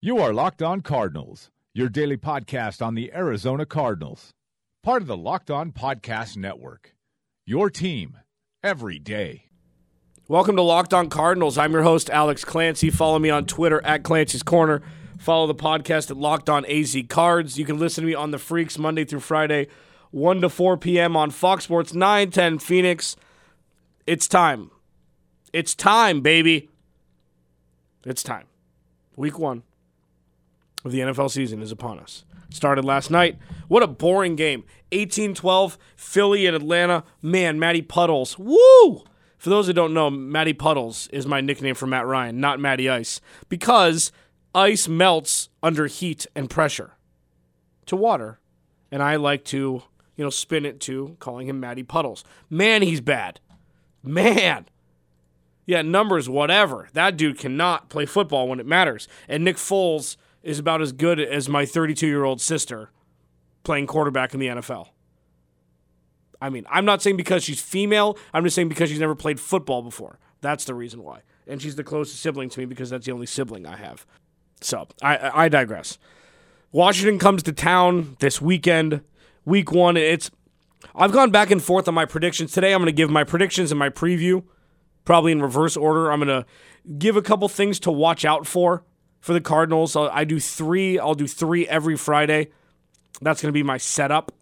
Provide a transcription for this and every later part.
You are Locked On Cardinals, your daily podcast on the Arizona Cardinals. Part of the Locked On Podcast Network. Your team every day. Welcome to Locked On Cardinals. I'm your host, Alex Clancy. Follow me on Twitter at Clancy's Corner. Follow the podcast at Locked On AZ Cards. You can listen to me on The Freaks Monday through Friday, 1 to 4 p.m. on Fox Sports 910 Phoenix. It's time. It's time, baby. It's time. Week one of the NFL season is upon us. Started last night. What a boring game. 18 12, Philly and Atlanta. Man, Matty Puddles. Woo! For those who don't know, Matty Puddles is my nickname for Matt Ryan, not Matty Ice, because ice melts under heat and pressure to water. And I like to, you know, spin it to calling him Matty Puddles. Man, he's bad. Man. Yeah, numbers, whatever. That dude cannot play football when it matters. And Nick Foles is about as good as my 32 year old sister playing quarterback in the NFL. I mean, I'm not saying because she's female, I'm just saying because she's never played football before. That's the reason why. And she's the closest sibling to me because that's the only sibling I have. So, I, I digress. Washington comes to town this weekend, week one. It's I've gone back and forth on my predictions. Today I'm going to give my predictions and my preview, probably in reverse order. I'm going to give a couple things to watch out for for the Cardinals. I do three. I'll do three every Friday. That's going to be my setup,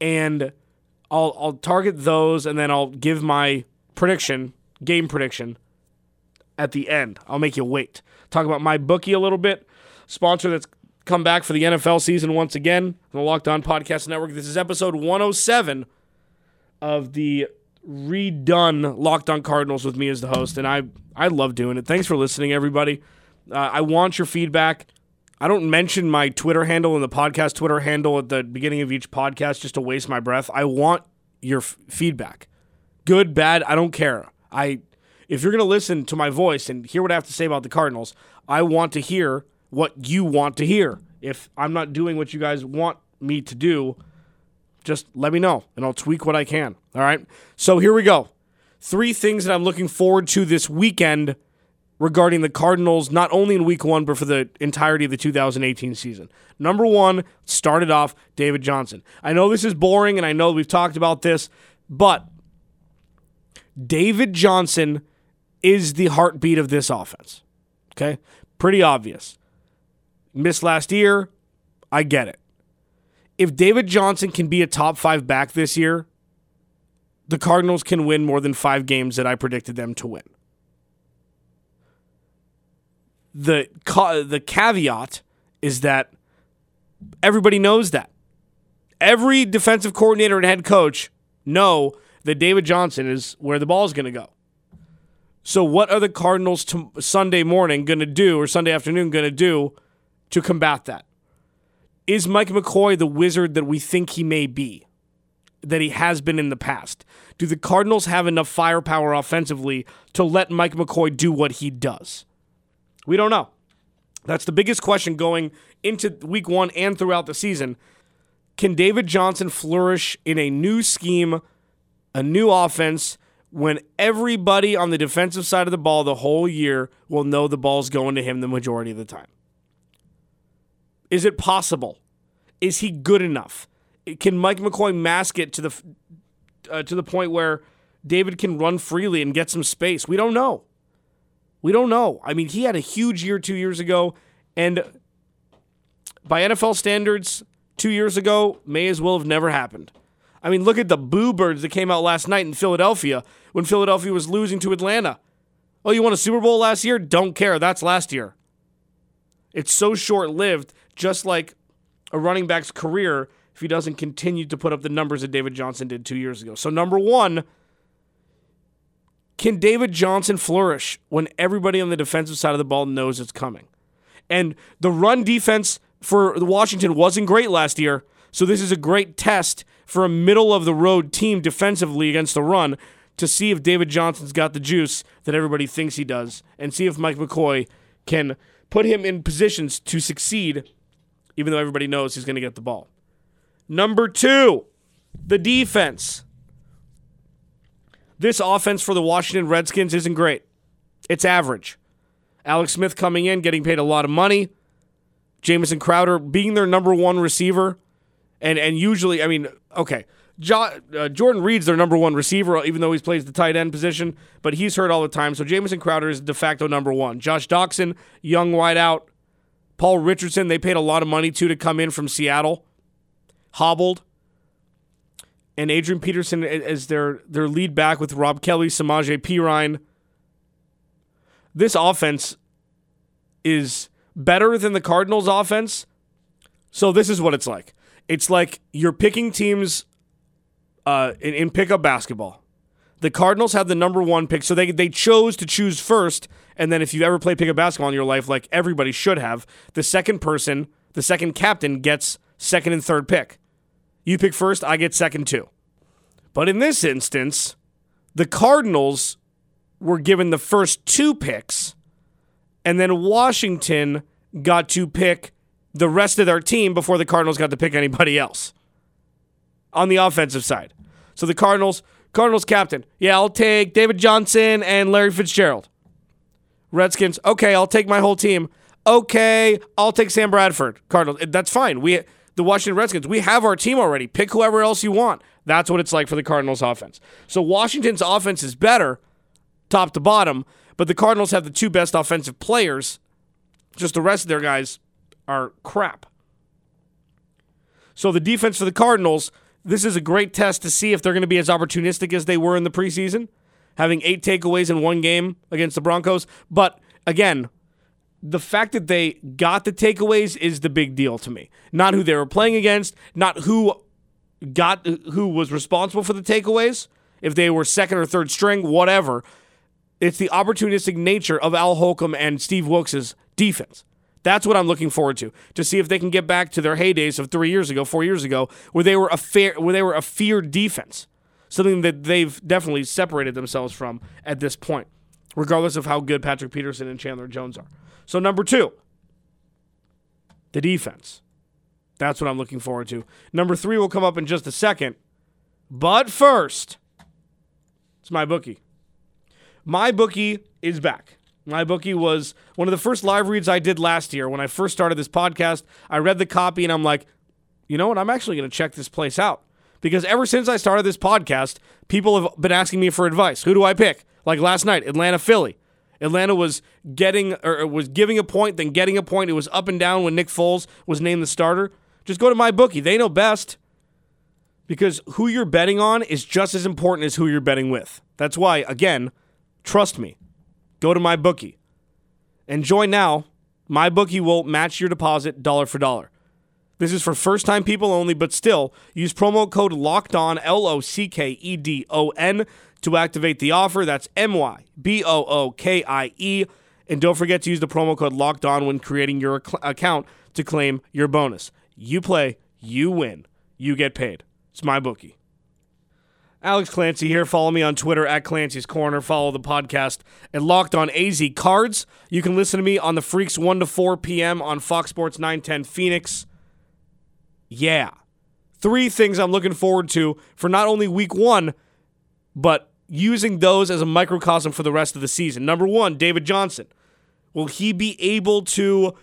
and I'll I'll target those, and then I'll give my prediction, game prediction, at the end. I'll make you wait. Talk about my bookie a little bit. Sponsor that's come back for the NFL season once again. The Locked On Podcast Network. This is episode 107 of the redone Locked On Cardinals with me as the host, and I I love doing it. Thanks for listening, everybody. Uh, I want your feedback. I don't mention my Twitter handle and the podcast Twitter handle at the beginning of each podcast just to waste my breath. I want your f- feedback. Good, bad, I don't care. I if you're going to listen to my voice and hear what I have to say about the Cardinals, I want to hear what you want to hear. If I'm not doing what you guys want me to do, just let me know and I'll tweak what I can. All right? So here we go. Three things that I'm looking forward to this weekend regarding the Cardinals, not only in week one, but for the entirety of the 2018 season. Number one, started off David Johnson. I know this is boring and I know we've talked about this, but David Johnson is the heartbeat of this offense. Okay? Pretty obvious. Missed last year. I get it. If David Johnson can be a top five back this year, the Cardinals can win more than five games that I predicted them to win the ca- the caveat is that everybody knows that every defensive coordinator and head coach know that David Johnson is where the ball is going to go. So what are the Cardinals Sunday morning going to do or Sunday afternoon going to do to combat that? Is Mike McCoy the wizard that we think he may be? That he has been in the past? Do the Cardinals have enough firepower offensively to let Mike McCoy do what he does? We don't know. That's the biggest question going into week one and throughout the season. Can David Johnson flourish in a new scheme, a new offense, when everybody on the defensive side of the ball the whole year will know the ball's going to him the majority of the time? Is it possible? Is he good enough? Can Mike McCoy mask it to the uh, to the point where David can run freely and get some space? We don't know. We don't know. I mean, he had a huge year two years ago, and by NFL standards, two years ago may as well have never happened. I mean, look at the boo birds that came out last night in Philadelphia when Philadelphia was losing to Atlanta. Oh, you won a Super Bowl last year? Don't care. That's last year. It's so short lived, just like a running back's career if he doesn't continue to put up the numbers that David Johnson did two years ago. So, number one, can David Johnson flourish when everybody on the defensive side of the ball knows it's coming? And the run defense for Washington wasn't great last year, so this is a great test for a middle of the road team defensively against the run to see if David Johnson's got the juice that everybody thinks he does and see if Mike McCoy can put him in positions to succeed even though everybody knows he's going to get the ball. Number 2, the defense. This offense for the Washington Redskins isn't great. It's average. Alex Smith coming in, getting paid a lot of money. Jamison Crowder being their number one receiver, and and usually, I mean, okay, jo- uh, Jordan Reed's their number one receiver, even though he plays the tight end position, but he's hurt all the time. So Jamison Crowder is de facto number one. Josh Doctson, young wideout. Paul Richardson, they paid a lot of money to to come in from Seattle, hobbled. And Adrian Peterson as their their lead back with Rob Kelley, Samaje Perine. This offense is better than the Cardinals' offense. So this is what it's like. It's like you're picking teams uh, in, in pickup basketball. The Cardinals have the number one pick, so they they chose to choose first. And then if you ever play pickup basketball in your life, like everybody should have, the second person, the second captain, gets second and third pick. You pick first, I get second too. But in this instance, the Cardinals were given the first two picks, and then Washington got to pick the rest of their team before the Cardinals got to pick anybody else on the offensive side. So the Cardinals, Cardinals captain, yeah, I'll take David Johnson and Larry Fitzgerald. Redskins, okay, I'll take my whole team. Okay, I'll take Sam Bradford. Cardinals, that's fine. We the Washington Redskins, we have our team already. Pick whoever else you want. That's what it's like for the Cardinals offense. So Washington's offense is better top to bottom, but the Cardinals have the two best offensive players. Just the rest of their guys are crap. So the defense for the Cardinals, this is a great test to see if they're going to be as opportunistic as they were in the preseason, having eight takeaways in one game against the Broncos. But again, the fact that they got the takeaways is the big deal to me. Not who they were playing against, not who got who was responsible for the takeaways, if they were second or third string, whatever. It's the opportunistic nature of Al Holcomb and Steve Wilks' defense. That's what I'm looking forward to to see if they can get back to their heydays of three years ago, four years ago, where they were a fair, where they were a feared defense, something that they've definitely separated themselves from at this point, regardless of how good Patrick Peterson and Chandler Jones are. So number two, the defense. That's what I'm looking forward to. Number three will come up in just a second, but first, it's my bookie. My bookie is back. My bookie was one of the first live reads I did last year when I first started this podcast. I read the copy and I'm like, you know what? I'm actually going to check this place out because ever since I started this podcast, people have been asking me for advice. Who do I pick? Like last night, Atlanta, Philly. Atlanta was getting or uh, was giving a point, then getting a point. It was up and down when Nick Foles was named the starter. Just go to my bookie. They know best. Because who you're betting on is just as important as who you're betting with. That's why, again, trust me. Go to my bookie and join now. My bookie will match your deposit dollar for dollar. This is for first time people only, but still use promo code locked on L O C K E D O N to activate the offer. That's M Y B O O K I E. And don't forget to use the promo code locked on when creating your account to claim your bonus. You play, you win, you get paid. It's my bookie. Alex Clancy here. Follow me on Twitter at Clancy's Corner. Follow the podcast at Locked On AZ Cards. You can listen to me on the Freaks 1 to 4 p.m. on Fox Sports 910 Phoenix. Yeah. Three things I'm looking forward to for not only week one, but using those as a microcosm for the rest of the season. Number one, David Johnson. Will he be able to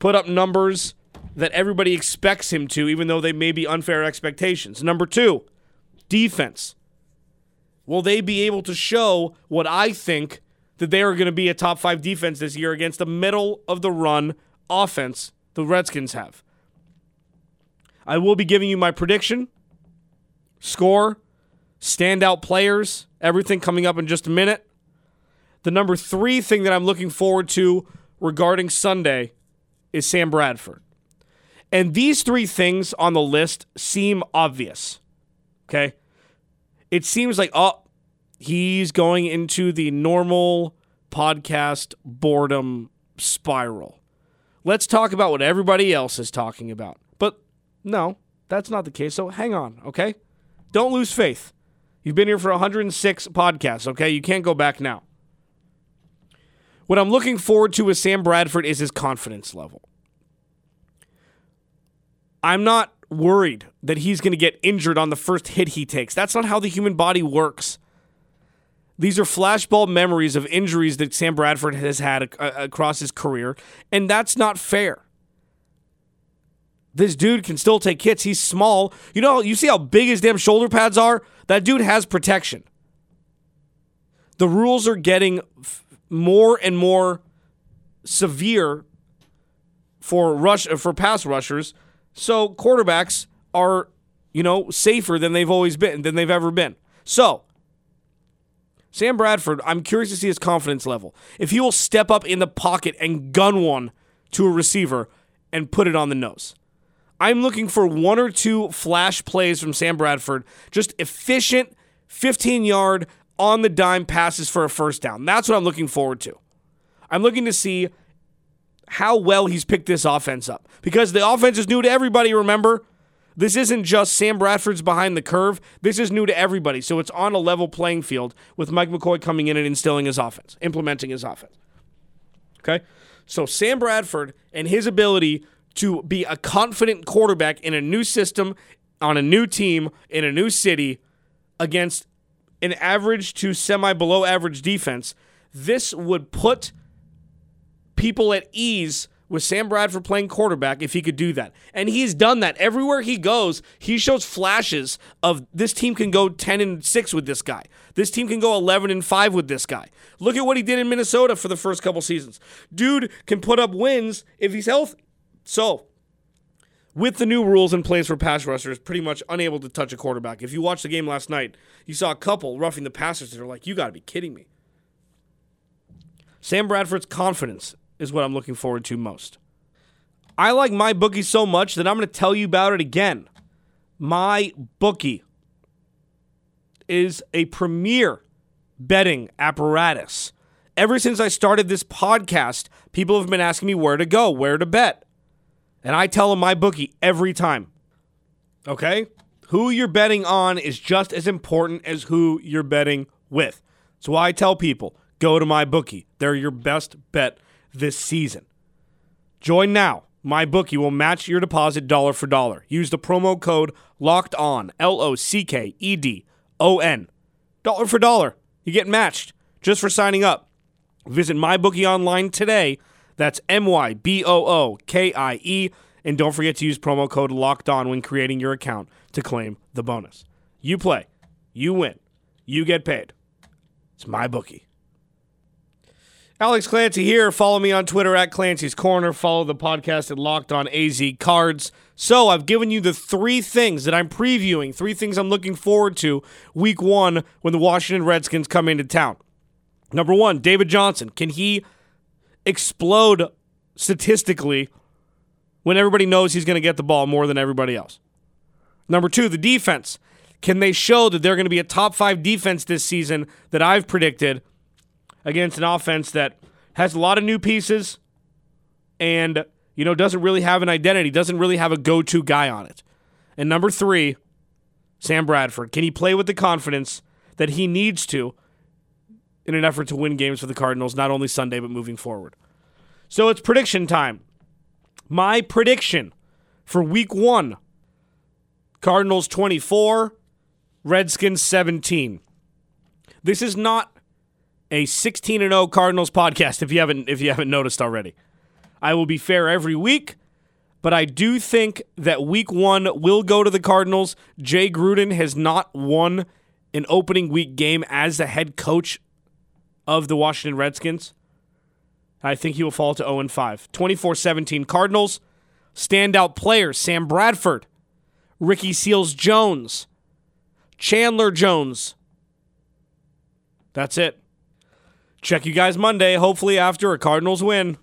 put up numbers that everybody expects him to, even though they may be unfair expectations? Number two, defense. Will they be able to show what I think that they are going to be a top five defense this year against the middle of the run offense the Redskins have? I will be giving you my prediction, score, standout players, everything coming up in just a minute. The number three thing that I'm looking forward to regarding Sunday is Sam Bradford. And these three things on the list seem obvious. Okay it seems like oh he's going into the normal podcast boredom spiral. Let's talk about what everybody else is talking about. But no, that's not the case. So hang on, okay? Don't lose faith. You've been here for 106 podcasts, okay? You can't go back now. What I'm looking forward to with Sam Bradford is his confidence level. I'm not worried that he's going to get injured on the first hit he takes. That's not how the human body works. These are flashbulb memories of injuries that Sam Bradford has had across his career, and that's not fair. This dude can still take hits. He's small. You know, you see how big his damn shoulder pads are? That dude has protection. The rules are getting f- more and more severe for rush uh, for pass rushers. So quarterbacks are, you know, safer than they've always been, than they've ever been. So Sam Bradford, I'm curious to see his confidence level. If he will step up in the pocket and gun one to a receiver and put it on the nose. I'm looking for one or two flash plays from Sam Bradford, just efficient 15 yard on the dime passes for a first down. That's what I'm looking forward to. I'm looking to see how well he's picked this offense up because the offense is new to everybody, remember? This isn't just Sam Bradford's behind the curve. This is new to everybody. So it's on a level playing field with Mike McCoy coming in and instilling his offense, implementing his offense. Okay? So Sam Bradford and his ability to be a confident quarterback in a new system, on a new team, in a new city, against an average to semi below average defense, this would put people at ease with Sam Bradford playing quarterback if he could do that. And he's done that. Everywhere he goes, he shows flashes of this team can go 10 and 6 with this guy. This team can go 11 and 5 with this guy. Look at what he did in Minnesota for the first couple seasons. Dude can put up wins if he's healthy. So, with the new rules in place for pass rushers, pretty much unable to touch a quarterback. If you watched the game last night, you saw a couple roughing the passers that are like, you got to be kidding me. Sam Bradford's confidence is what I'm looking forward to most. I like my bookie so much that I'm going to tell you about it again. My bookie is a premier betting apparatus. Ever since I started this podcast, people have been asking me where to go, where to bet. And I tell them my bookie every time. Okay? Who you're betting on is just as important as who you're betting with. So I tell people, go to my bookie. They're your best bet this season. Join now. My bookie will match your deposit dollar for dollar. Use the promo code locked on, L O C K E D O N. Dollar for dollar. You get matched just for signing up. Visit my bookie online today. That's M Y B O O K I E. And don't forget to use promo code locked on when creating your account to claim the bonus. You play, you win, you get paid. It's my bookie. Alex Clancy here. Follow me on Twitter at Clancy's Corner. Follow the podcast at Locked On AZ Cards. So I've given you the three things that I'm previewing, three things I'm looking forward to week one when the Washington Redskins come into town. Number one, David Johnson. Can he explode statistically when everybody knows he's going to get the ball more than everybody else? Number two, the defense. Can they show that they're going to be a top five defense this season that I've predicted? against an offense that has a lot of new pieces and, you know, doesn't really have an identity, doesn't really have a go to guy on it. And number three, Sam Bradford. Can he play with the confidence that he needs to in an effort to win games for the Cardinals, not only Sunday, but moving forward? So it's prediction time. My prediction for week one Cardinals 24, Redskins 17. This is not a 16 and 0 Cardinals podcast if you haven't if you haven't noticed already. I will be fair every week, but I do think that week 1 will go to the Cardinals. Jay Gruden has not won an opening week game as the head coach of the Washington Redskins. I think he will fall to 0 and 5. 24-17 Cardinals. Standout players: Sam Bradford, Ricky Seals Jones, Chandler Jones. That's it. Check you guys Monday, hopefully after a Cardinals win.